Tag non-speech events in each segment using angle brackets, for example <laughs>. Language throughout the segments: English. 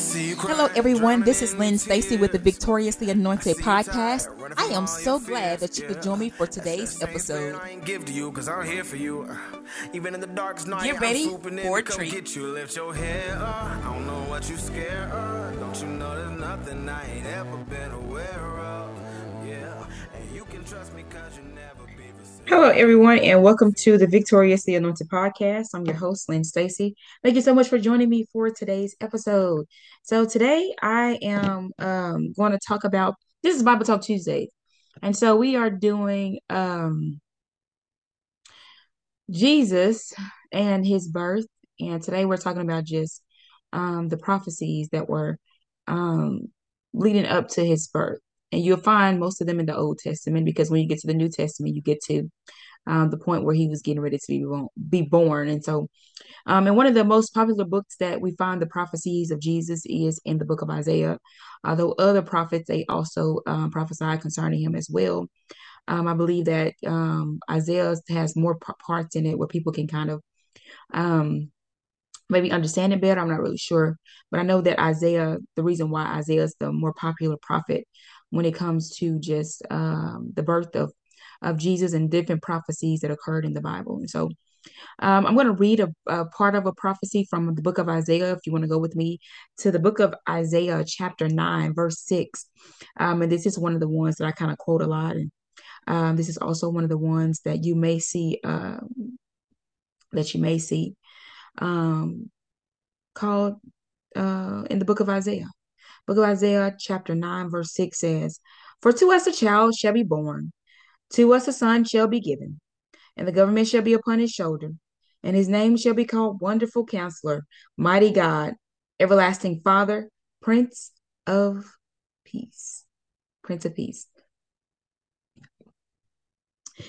Hello, everyone. This is Lynn Stacy with the Victoriously Anointed podcast. I am so glad that you could join me for today's episode. <sighs> Even in the darkest night, Get ready for a treat. Get you, lift your head up. I don't know what you scared of. Don't you know there's nothing I ain't ever been aware of? Yeah, and you can trust me cause you never Hello, everyone, and welcome to the Victoriously Anointed podcast. I'm your host, Lynn Stacy. Thank you so much for joining me for today's episode. So, today I am um, going to talk about this is Bible Talk Tuesday, and so we are doing um, Jesus and his birth. And today we're talking about just um, the prophecies that were um, leading up to his birth. And you'll find most of them in the Old Testament because when you get to the New Testament, you get to um, the point where he was getting ready to be born. Be born. And so, um, and one of the most popular books that we find the prophecies of Jesus is in the book of Isaiah. Although other prophets, they also um, prophesy concerning him as well. Um, I believe that um, Isaiah has more p- parts in it where people can kind of um, maybe understand it better. I'm not really sure, but I know that Isaiah, the reason why Isaiah is the more popular prophet when it comes to just um, the birth of of Jesus and different prophecies that occurred in the Bible. And so um, I'm going to read a, a, part of a prophecy from the book of Isaiah, if you want to go with me to the book of Isaiah, chapter 9, verse 6. Um, and this is one of the ones that I kind of quote a lot. And um, this is also one of the ones that you may see, uh, that you may see um, called uh, in the book of Isaiah. Book of Isaiah, chapter 9, verse 6 says, For to us a child shall be born, to us a son shall be given, and the government shall be upon his shoulder, and his name shall be called Wonderful Counselor, Mighty God, Everlasting Father, Prince of Peace. Prince of Peace.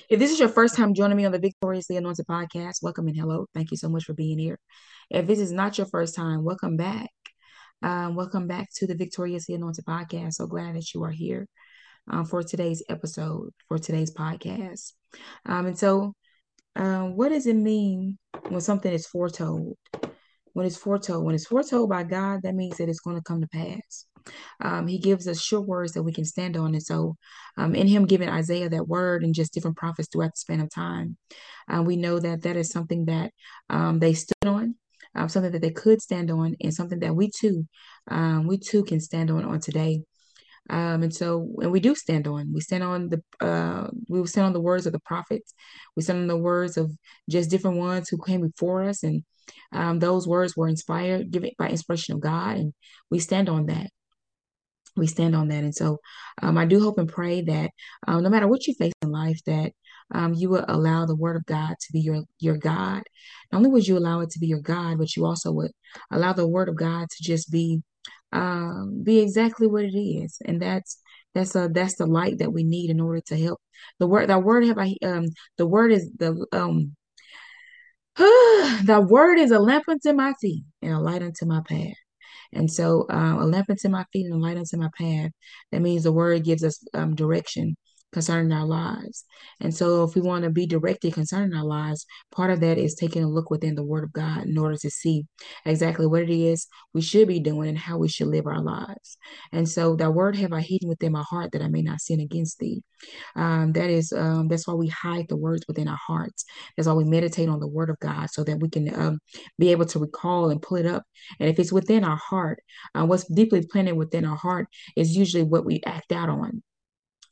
If this is your first time joining me on the Victoriously Anointed podcast, welcome and hello. Thank you so much for being here. If this is not your first time, welcome back. Um, welcome back to the Victoriously Anointed podcast. So glad that you are here um, for today's episode, for today's podcast. Um, and so, um, what does it mean when something is foretold? When it's foretold, when it's foretold by God, that means that it's going to come to pass. Um, he gives us sure words that we can stand on. And so, um, in him giving Isaiah that word and just different prophets throughout the span of time, uh, we know that that is something that um, they stood on, um, something that they could stand on, and something that we too, um, we too can stand on on today. Um, and so, and we do stand on. We stand on the uh, we stand on the words of the prophets. We stand on the words of just different ones who came before us, and um, those words were inspired, given by inspiration of God, and we stand on that we stand on that. And so um, I do hope and pray that um, no matter what you face in life, that um, you will allow the word of God to be your, your God. Not only would you allow it to be your God, but you also would allow the word of God to just be um, be exactly what it is. And that's that's a that's the light that we need in order to help. The word that word have I um the word is the um <sighs> the word is a lamp unto my feet and a light unto my path. And so, uh, a lamp unto my feet and a light unto my path. That means the word gives us um, direction concerning our lives. And so, if we want to be directed concerning our lives, part of that is taking a look within the Word of God in order to see exactly what it is we should be doing and how we should live our lives. And so, that word have I hidden within my heart that I may not sin against thee. Um, that is, um, that's why we hide the words within our hearts. That's why we meditate on the Word of God so that we can um, be able to recall and pull it up. And if it's within our heart, uh, what's deeply planted within our heart is usually what we act out on.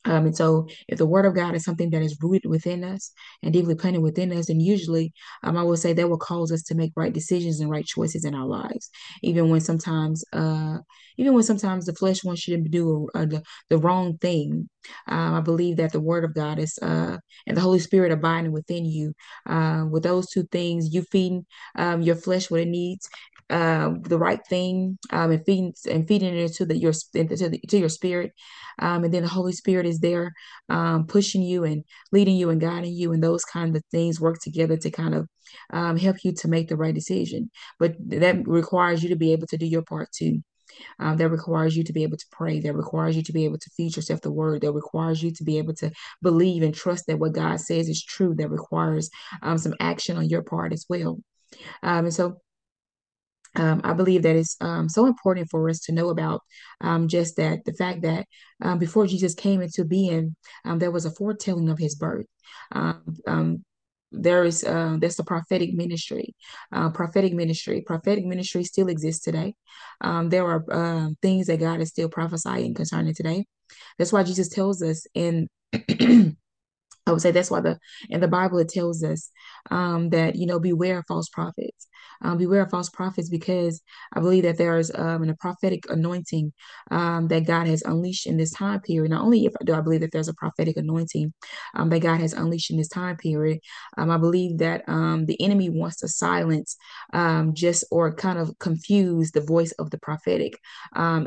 Um, and so, if the word of God is something that is rooted within us and deeply planted within us, then usually um, I will say that will cause us to make right decisions and right choices in our lives, even when sometimes, uh, even when sometimes the flesh wants you to do uh, the, the wrong thing. Um, I believe that the word of God is, uh, and the Holy Spirit abiding within you. Uh, with those two things, you feeding um, your flesh what it needs, uh, the right thing um, and feeding and feeding it into the your into the, to your spirit, um, and then the Holy Spirit is there um, pushing you and leading you and guiding you, and those kind of things work together to kind of um, help you to make the right decision. But that requires you to be able to do your part too. Um, that requires you to be able to pray. That requires you to be able to feed yourself the word. That requires you to be able to believe and trust that what God says is true. That requires um, some action on your part as well. Um, and so um, I believe that it's um, so important for us to know about um, just that the fact that um, before Jesus came into being, um, there was a foretelling of his birth. Um, there is uh, that's the prophetic ministry, uh, prophetic ministry. Prophetic ministry still exists today. There are uh, things that God is still prophesying concerning today. That's why Jesus tells us in <clears throat> I would say that's why the in the Bible it tells us um, that you know beware of false prophets. Um, beware of false prophets because I believe that there is um, a prophetic anointing um, that God has unleashed in this time period. Not only if, do I believe that there's a prophetic anointing um, that God has unleashed in this time period, um, I believe that um, the enemy wants to silence just or kind of confuse the voice of the prophetic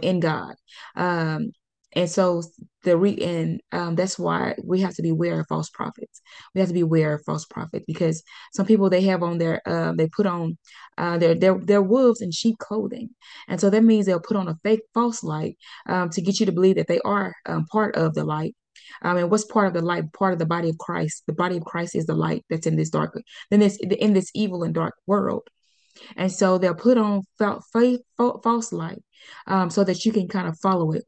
in God. And so the re and um, that's why we have to be aware of false prophets. We have to be aware of false prophets because some people they have on their uh, they put on uh, their their their wolves in sheep clothing, and so that means they'll put on a fake false light um, to get you to believe that they are um, part of the light. Um, and what's part of the light? Part of the body of Christ. The body of Christ is the light that's in this dark, then this in this evil and dark world. And so they'll put on false light um, so that you can kind of follow it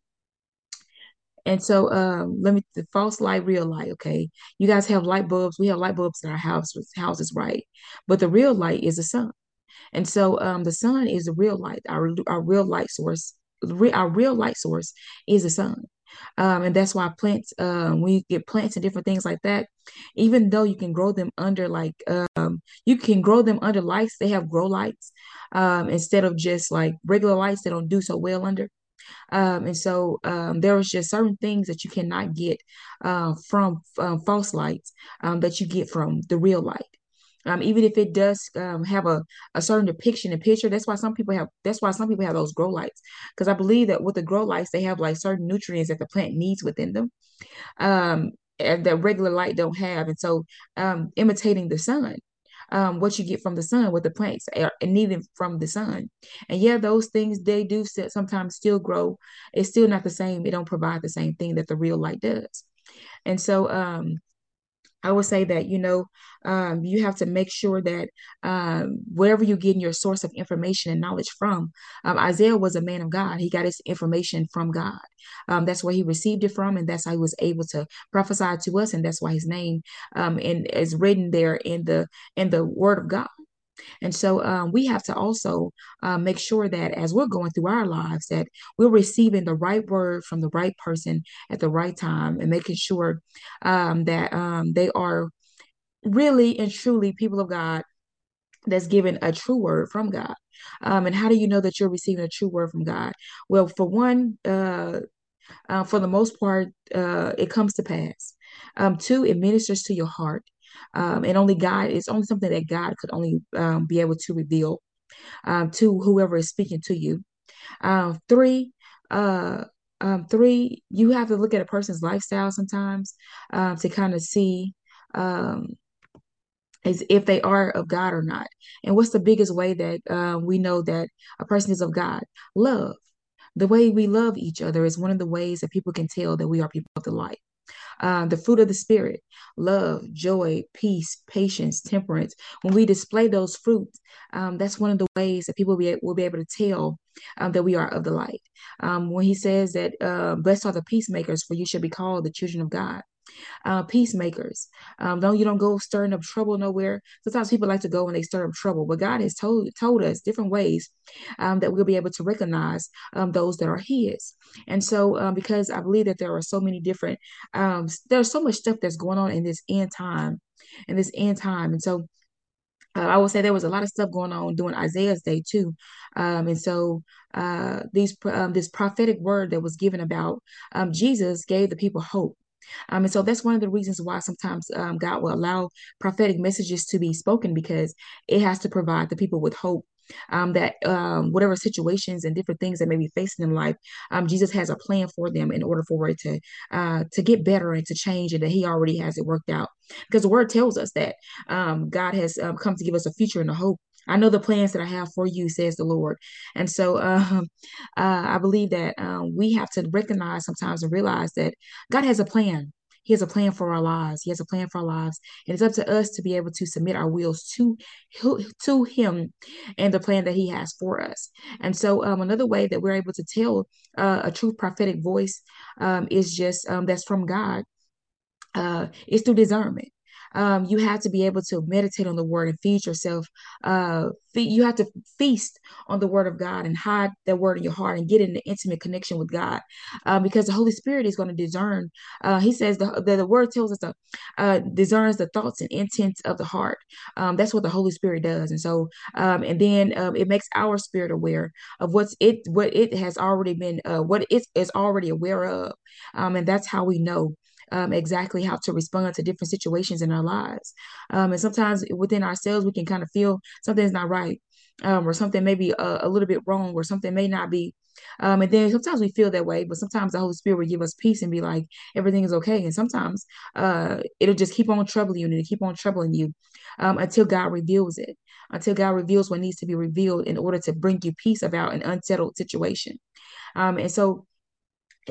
and so um, let me the false light, real light, okay? You guys have light bulbs. We have light bulbs in our houses, houses, right? But the real light is the sun. And so um, the sun is the real light, our our real light source. Our real light source is the sun. Um, and that's why plants, um, you get plants and different things like that, even though you can grow them under like um, you can grow them under lights, they have grow lights um, instead of just like regular lights that don't do so well under. Um, and so um, there was just certain things that you cannot get uh, from um, false lights um, that you get from the real light. Um, even if it does um, have a, a certain depiction and picture, that's why some people have that's why some people have those grow lights. Because I believe that with the grow lights, they have like certain nutrients that the plant needs within them. Um, that regular light don't have. And so um, imitating the sun um, what you get from the sun, what the plants are needing from the sun. And yeah, those things they do sometimes still grow. It's still not the same. It don't provide the same thing that the real light does. And so um, I would say that, you know, um, you have to make sure that um, wherever you're getting your source of information and knowledge from, um, Isaiah was a man of God. He got his information from God. Um, that's where he received it from, and that's how he was able to prophesy to us, and that's why his name um, and is written there in the in the Word of God. And so um, we have to also uh, make sure that as we're going through our lives, that we're receiving the right word from the right person at the right time, and making sure um, that um, they are really and truly people of God that's given a true word from God. Um, and how do you know that you're receiving a true word from God? Well, for one, uh, uh, for the most part, uh, it comes to pass. Um, two, it ministers to your heart. Um, and only God is only something that God could only um, be able to reveal um, to whoever is speaking to you. Um, three, uh, um, three, you have to look at a person's lifestyle sometimes um, to kind of see um, is if they are of God or not. And what's the biggest way that uh, we know that a person is of God? Love. The way we love each other is one of the ways that people can tell that we are people of the light. Uh, the fruit of the spirit love joy peace patience temperance. When we display those fruits um, that's one of the ways that people will be, will be able to tell um, that we are of the light. Um, when he says that uh, blessed are the peacemakers for you shall be called the children of god uh, peacemakers. Um, don't you don't go stirring up trouble nowhere. Sometimes people like to go and they stir up trouble, but God has told told us different ways um, that we'll be able to recognize um, those that are His. And so, um, because I believe that there are so many different, um, there's so much stuff that's going on in this end time, in this end time, and so. Uh, I would say there was a lot of stuff going on during Isaiah's day too, um, and so uh, these um, this prophetic word that was given about um, Jesus gave the people hope. Um, and so that's one of the reasons why sometimes um, God will allow prophetic messages to be spoken because it has to provide the people with hope um, that um, whatever situations and different things that may be facing in life, um, Jesus has a plan for them in order for it to uh, to get better and to change, and that He already has it worked out. Because the Word tells us that um, God has um, come to give us a future and a hope. I know the plans that I have for you, says the Lord. And so <laughs> um, uh, I believe that um, we have to recognize sometimes and realize that God has a plan He has a plan for our lives. He has a plan for our lives. And it's up to us to be able to submit our wills to, to Him and the plan that He has for us. And so, um, another way that we're able to tell uh, a true prophetic voice um, is just um, that's from God uh, is through discernment. Um, you have to be able to meditate on the word and feed yourself. Uh, you have to feast on the word of God and hide that word in your heart and get in the intimate connection with God, um, because the Holy Spirit is going to discern. Uh, he says the, the, the word tells us to uh, discerns the thoughts and intents of the heart. Um, that's what the Holy Spirit does, and so um, and then um, it makes our spirit aware of what's it what it has already been uh, what it is already aware of, um, and that's how we know um, exactly how to respond to different situations in our lives. Um, and sometimes within ourselves, we can kind of feel something's not right, um, or something maybe a, a, little bit wrong, or something may not be. Um, and then sometimes we feel that way, but sometimes the Holy Spirit will give us peace and be like, everything is okay. And sometimes uh, it'll just keep on troubling you and it'll keep on troubling you um, until God reveals it, until God reveals what needs to be revealed in order to bring you peace about an unsettled situation. Um, and so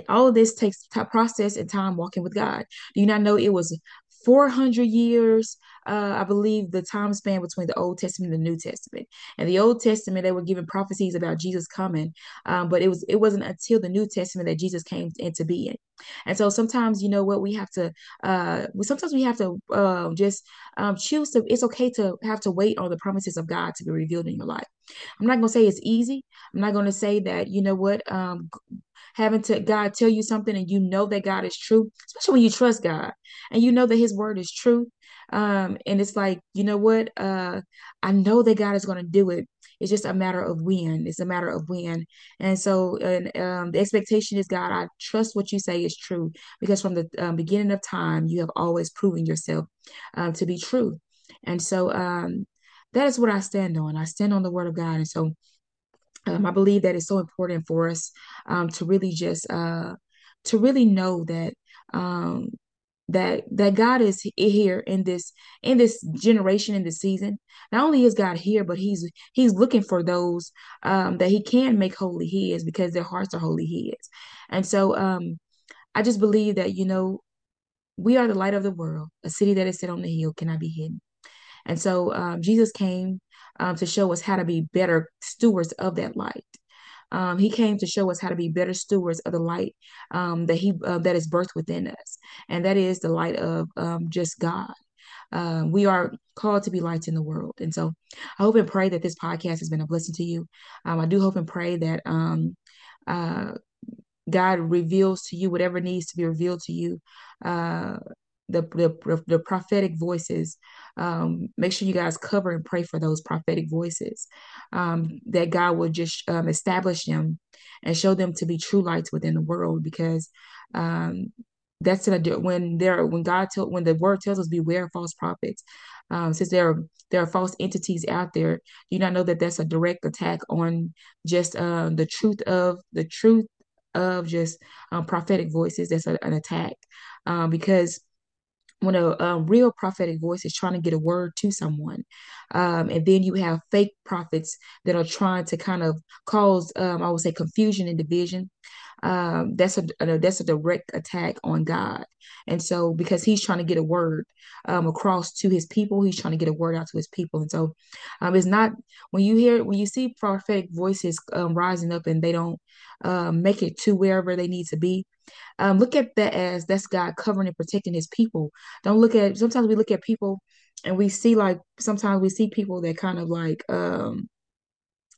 all of this takes process and time walking with God. Do you not know it was 400 years, uh, I believe, the time span between the Old Testament and the New Testament. And the Old Testament, they were given prophecies about Jesus coming, um, but it was it wasn't until the New Testament that Jesus came into being. And so sometimes, you know what, we have to, uh, sometimes we have to uh, just um, choose to. It's okay to have to wait on the promises of God to be revealed in your life. I'm not going to say it's easy. I'm not going to say that, you know what, um, having to God tell you something and you know that God is true, especially when you trust God and you know that his word is true. Um, and it's like, you know what? Uh, I know that God is going to do it. It's just a matter of when. It's a matter of when. And so and, um, the expectation is, God, I trust what you say is true because from the um, beginning of time, you have always proven yourself um, to be true. And so um, that is what I stand on. I stand on the word of God. And so um, I believe that it's so important for us um, to really just uh, to really know that um, that that God is here in this in this generation in this season. Not only is God here, but He's He's looking for those um, that He can make holy. He is because their hearts are holy. He is, and so um, I just believe that you know we are the light of the world. A city that is set on the hill cannot be hidden. And so um, Jesus came um, to show us how to be better stewards of that light. Um, he came to show us how to be better stewards of the light um, that he uh, that is birthed within us, and that is the light of um, just God. Um, we are called to be lights in the world, and so I hope and pray that this podcast has been a blessing to you. Um, I do hope and pray that um, uh, God reveals to you whatever needs to be revealed to you. The, the, the prophetic voices. Um, make sure you guys cover and pray for those prophetic voices. Um, that God will just um, establish them and show them to be true lights within the world because um, that's what I when there when God when the word tells us beware of false prophets. Um, since there are there are false entities out there, you not know that that's a direct attack on just uh, the truth of the truth of just um, prophetic voices? That's a, an attack because when a, a, real prophetic voice is trying to get a word to someone um, and then you have fake prophets that are trying to kind of cause um, i would say confusion and division um, that's a, a, that's a direct attack on god. And so because he's trying to get a word um, across to his people he's trying to get a word out to his people. And so um, it's not when you hear when you see prophetic voices um, rising up and they don't make it to wherever they need to be um, look at that as that's God covering and protecting his people. Don't look at sometimes we look at people and we see like sometimes we see people that kind of like um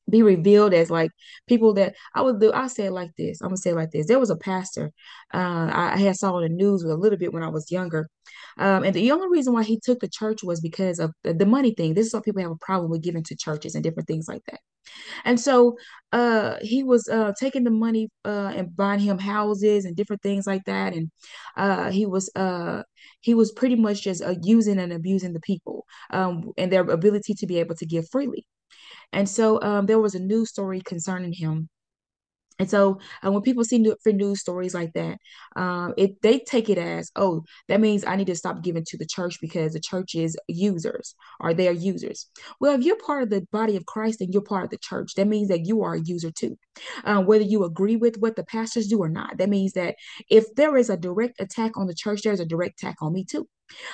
be revealed as like people that I would do. I say it like this. I'm gonna say it like this. There was a pastor uh, I had saw on the news a little bit when I was younger, um, and the only reason why he took the church was because of the, money thing. This is why people have a problem with giving to churches and different things like that. And so uh, he was uh, taking the money uh, and buying him houses and different things like that. And uh, he was uh, he was pretty much just uh, using and abusing the people um, and their ability to be able to give freely. And so um, there was a news story concerning him And so uh, when people see new, for news stories like that, um, if they take it as, oh, that means I need to stop giving to the church because the church is users or they are users. Well, if you're part of the body of Christ and you're part of the church, that means that you are a user too. Um, whether you agree with what the pastors do or not, that means that if there is a direct attack on the church, there's a direct attack on me too.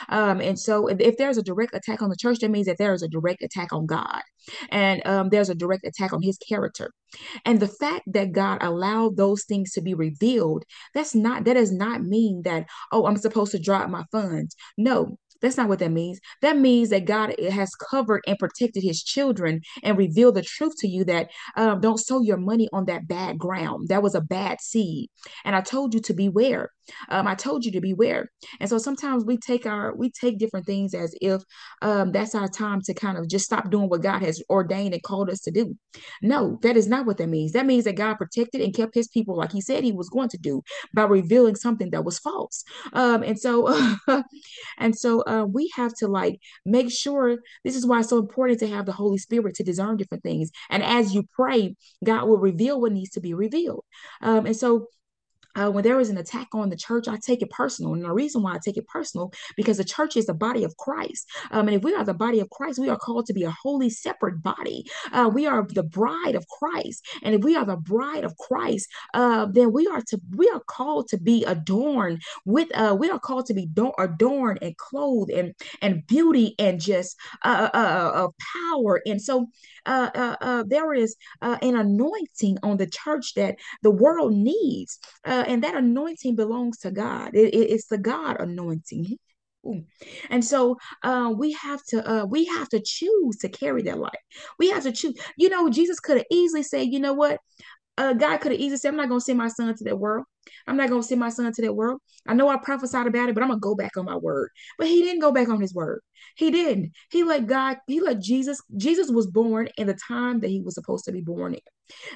Um, and so if, if, there's a direct attack on the church, that means that there is a direct attack on God and um, there's a direct attack on his character. And the fact that God allowed those things to be revealed, that's not, that does not mean that, oh, I'm supposed to drop my funds. No, that's not what that means. That means that God has covered and protected his children and revealed the truth to you that um, don't sow your money on that bad ground. That was a bad seed. And I told you to beware. Um, I told you to beware. And so sometimes we take our, we take different things as if um, that's our time to kind of just stop doing what God has ordained and called us to do. No, that is not what that means. That means that God protected and kept his people like he said he was going to do by revealing something that was false. Um, and so, <laughs> and so uh, we have to like make sure this is why it's so important to have the Holy Spirit to discern different things. And as you pray, God will reveal what needs to be revealed. Um, and so uh, when there is an attack on the church, I take it personal. And the reason why I take it personal, because the church is the body of Christ. Um, and if we are the body of Christ, we are called to be a holy, separate body. Uh, we are the bride of Christ. And if we are the bride of Christ, uh, then we are to we are called to be adorned with uh we are called to be do- adorned and clothed and and beauty and just uh, uh, power. And so there is an anointing on the church that the world needs. Uh, and that anointing belongs to God. It, it, it's the God anointing. Ooh. And so uh, we have to uh, we have to choose to carry that light. We have to choose. You know, Jesus could have easily said, you know what, uh, God could have easily said, I'm not going to send my son to that world. I'm not going to send my son to that world. I know I prophesied about it, but I'm going to go back on my word. But he didn't go back on his word. He didn't. He let God, he let Jesus, Jesus was born in the time that he was supposed to be born in.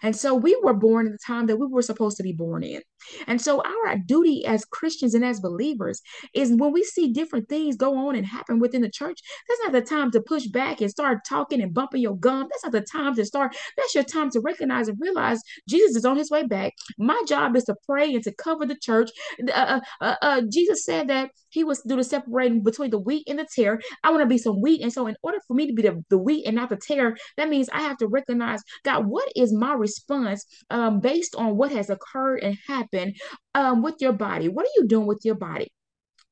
And so we were born in the time that we were supposed to be born in. And so our duty as Christians and as believers is when we see different things go on and happen within the church, that's not the time to push back and start talking and bumping your gum. That's not the time to start. That's your time to recognize and realize Jesus is on his way back. My job is to pray and to cover the church. Uh, uh, uh, uh Jesus said that he was do the separating between the wheat and the tare. I want to be some wheat. And so in order for me to be the, the wheat and not the tare, that means I have to recognize, God, what is my response um, based on what has occurred and happened um, with your body? What are you doing with your body?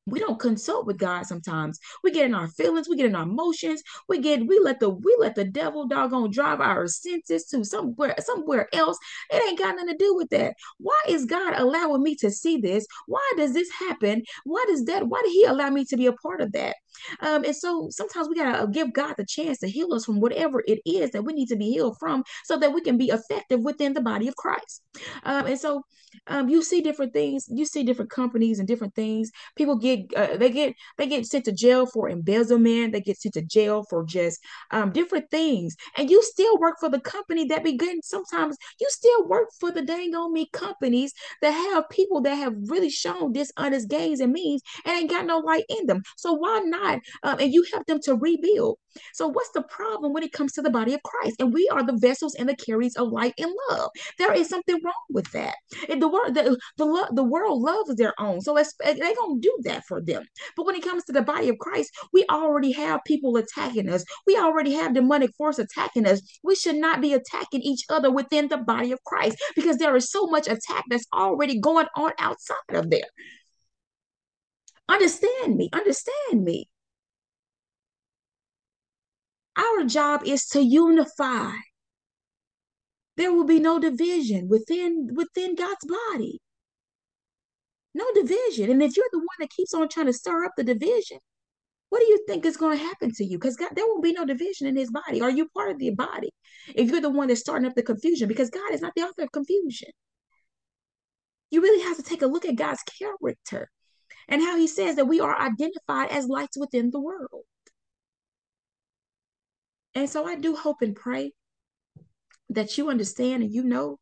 We don't consult with God sometimes. We get in our feelings, we get in our emotions, we get we let the we let the devil doggone drive our senses to somewhere somewhere else. It ain't got nothing to do with that. Why is God allowing me to see this? Why does this happen? Why does that? Why did He allow me to be a part of that? Um, and so sometimes we gotta give God the chance to heal us from whatever it is that we need to be healed from, so that we can be effective within the body of Christ. Um, and so um, you see different things. You see different companies and different things. People get uh, they get they get sent to jail for embezzlement. They get sent to jail for just um, different things. And you still work for the company that begin. Sometimes you still work for the dang on me companies that have people that have really shown dishonest gains and means and ain't got no light in them. So why not? Um, and you help them to rebuild. So what's the problem when it comes to the body of Christ? And we are the vessels and the carriers of light and love. There is something wrong with that. And the world, the, the, the world loves their own. So they're going to do that for them. But when it comes to the body of Christ, we already have people attacking us. We already have demonic force attacking us. We should not be attacking each other within the body of Christ because there is so much attack that's already going on outside of there. Understand me. Understand me. Our job is to unify. There will be no division within within God's body. No division. And if you're the one that keeps on trying to stir up the division, what do you think is going to happen to you? Because God, there will be no division in his body. Are you part of the body? If you're the one that's starting up the confusion, because God is not the author of confusion. You really have to take a look at God's character and how he says that we are identified as lights within the world. And so I do hope and pray that you understand and you know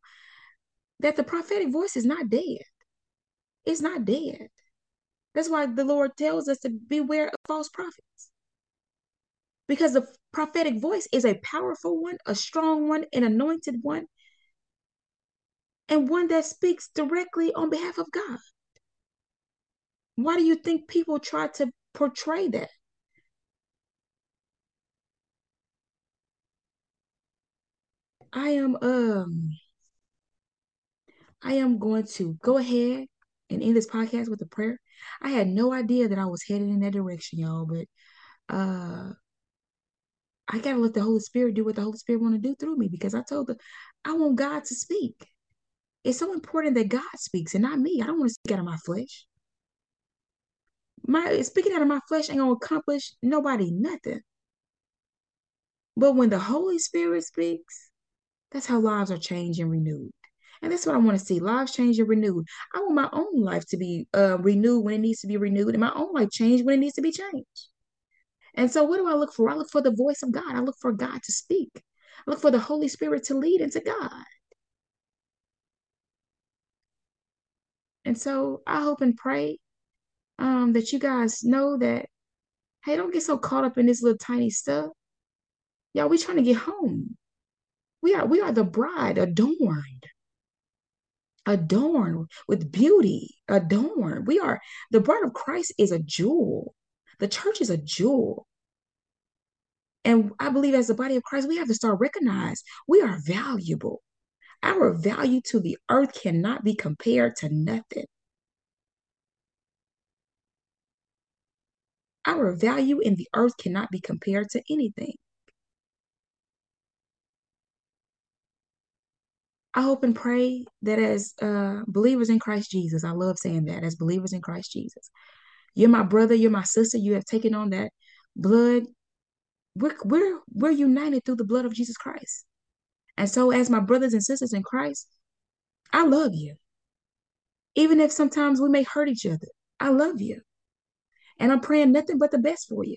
that the prophetic voice is not dead. It's not dead. That's why the Lord tells us to beware of false prophets. Because the prophetic voice is a powerful one, a strong one, an anointed one. and one that speaks directly on behalf of God. Why do you think people try to portray that? I am um I am going to go ahead and end this podcast with a prayer. I had no idea that I was headed in that direction, y'all, but uh I gotta let the Holy Spirit do what the Holy Spirit want to do through me because I told the I want God to speak. It's so important that God speaks and not me. I don't want to speak out of my flesh. My speaking out of my flesh ain't gonna accomplish nobody nothing. But when the Holy Spirit speaks, that's how lives are changed and renewed. And that's what I want to see. Lives changed and renewed. I want my own life to be uh, renewed when it needs to be renewed, and my own life changed when it needs to be changed. And so, what do I look for? I look for the voice of God. I look for God to speak. I look for the Holy Spirit to lead into God. And so, I hope and pray um, that you guys know that, hey, don't get so caught up in this little tiny stuff. Y'all, We're trying to get home. We are we are the bride adorned adorned with beauty, adorned. We are the bride of Christ is a jewel. The church is a jewel. And I believe as the body of Christ, we have to start recognize we are valuable. Our value to the earth cannot be compared to nothing. Our value in the earth cannot be compared to anything. I hope and pray that as uh, believers in Christ Jesus, I love saying that as believers in Christ Jesus, you're my brother, you're my sister, you have taken on that blood. We're, we're, we're united through the blood of Jesus Christ. And so, as my brothers and sisters in Christ, I love you. Even if sometimes we may hurt each other, I love you. And I'm praying nothing but the best for you.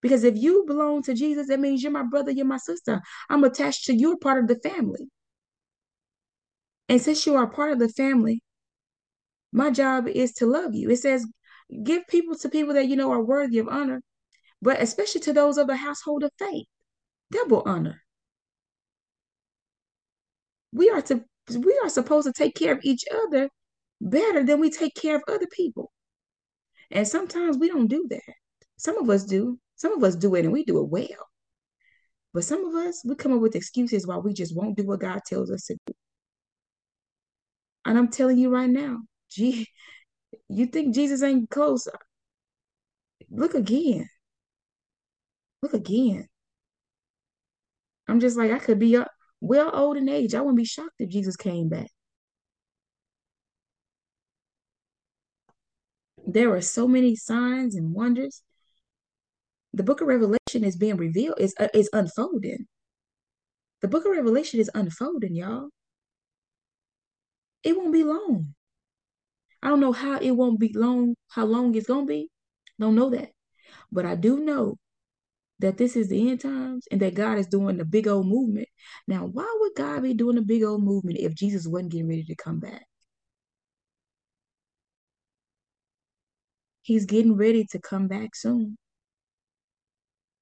Because if you belong to Jesus, that means you're my brother, you're my sister. I'm attached to your part of the family. And since you are part of the family, my job is to love you. It says, give people to people that you know are worthy of honor, but especially to those of the household of faith, double honor. We are to we are supposed to take care of each other better than we take care of other people. And sometimes we don't do that. Some of us do. Some of us do it and we do it well. But some of us, we come up with excuses why we just won't do what God tells us to do. And I'm telling you right now, gee, you think Jesus ain't close? Look again. Look again. I'm just like, I could be well old in age. I wouldn't be shocked if Jesus came back. There are so many signs and wonders. The book of Revelation is being revealed, is, uh, is unfolding. The book of Revelation is unfolding, y'all. It won't be long. I don't know how it won't be long, how long it's gonna be. Don't know that. But I do know that this is the end times and that God is doing the big old movement. Now, why would God be doing a big old movement if Jesus wasn't getting ready to come back? He's getting ready to come back soon.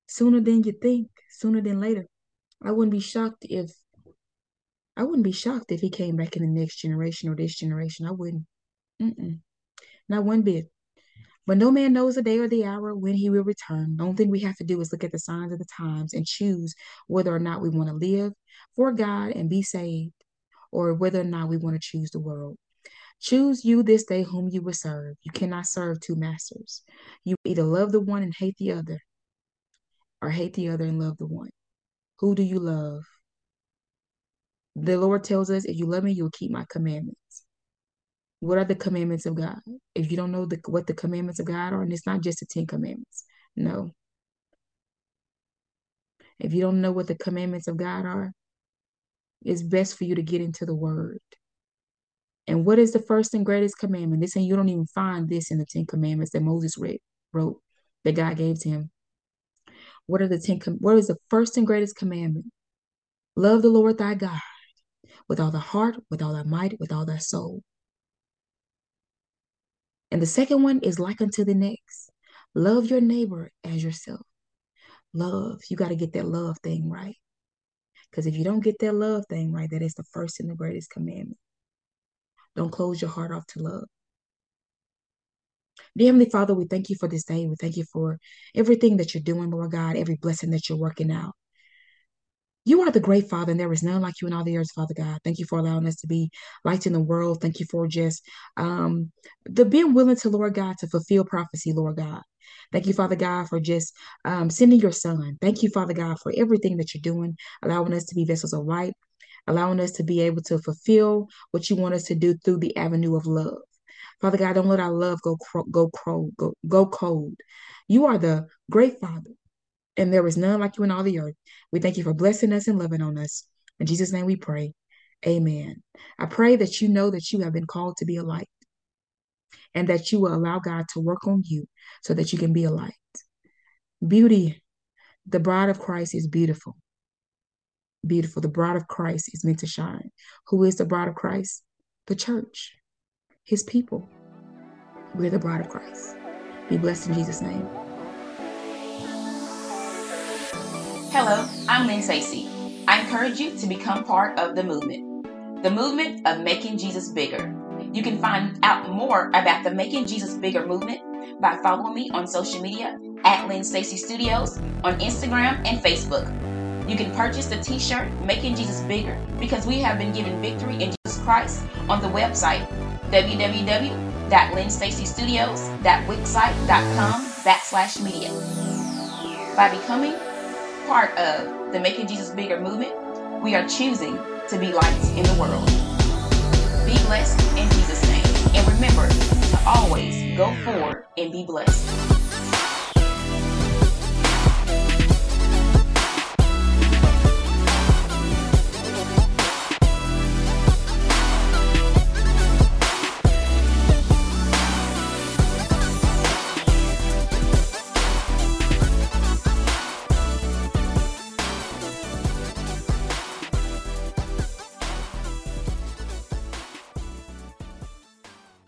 Sooner than you think, sooner than later. I wouldn't be shocked if I wouldn't be shocked if he came back in the next generation or this generation. I wouldn't. Mm-mm. Not one bit. But no man knows the day or the hour when he will return. The only thing we have to do is look at the signs of the times and choose whether or not we want to live for God and be saved, or whether or not we want to choose the world. Choose you this day whom you will serve. You cannot serve two masters. You either love the one and hate the other, or hate the other and love the one. Who do you love? The Lord tells us, if you love me, you'll keep my commandments. What are the commandments of God? If you don't know the, what the commandments of God are, and it's not just the Ten Commandments, no. If you don't know what the commandments of God are, it's best for you to get into the Word. And what is the first and greatest commandment? This and you don't even find this in the Ten Commandments that Moses read, wrote, that God gave to him. What are the ten? What is the first and greatest commandment? Love the Lord thy God with all the heart, with all the might, with all the soul. And the second one is like unto the next. Love your neighbor as yourself. Love. You got to get that love thing right. Because if you don't get that love thing right, that is the first and the greatest commandment. Don't close your heart off to love. Dear Heavenly Father, we thank you for this day. We thank you for everything that you're doing, Lord God, every blessing that you're working out. You are the great Father, and there is none like you in all the earth, Father God. Thank you for allowing us to be lights in the world. Thank you for just um, the being willing to, Lord God, to fulfill prophecy, Lord God. Thank you, Father God, for just um, sending your Son. Thank you, Father God, for everything that you're doing, allowing us to be vessels of light, allowing us to be able to fulfill what you want us to do through the avenue of love. Father God, don't let our love go go cold, go, go cold. You are the great Father and there is none like you in all the earth. We thank you for blessing us and loving on us. In Jesus' name we pray. Amen. I pray that you know that you have been called to be a light and that you will allow God to work on you so that you can be a light. Beauty, the bride of Christ is beautiful. Beautiful. The bride of Christ is meant to shine. Who is the bride of Christ? The church, his people. We're the bride of Christ. Be blessed in Jesus' name. Hello, I'm Lynn Stacy. I encourage you to become part of the movement, the movement of making Jesus bigger. You can find out more about the Making Jesus Bigger movement by following me on social media at Lynn Stacy Studios on Instagram and Facebook. You can purchase the t-shirt Making Jesus Bigger because we have been given victory in Jesus Christ on the website www.lynnstacystudios.wixsite.com backslash media. By becoming part of the Making Jesus Bigger movement, we are choosing to be lights in the world. Be blessed in Jesus' name. And remember to always go forward and be blessed.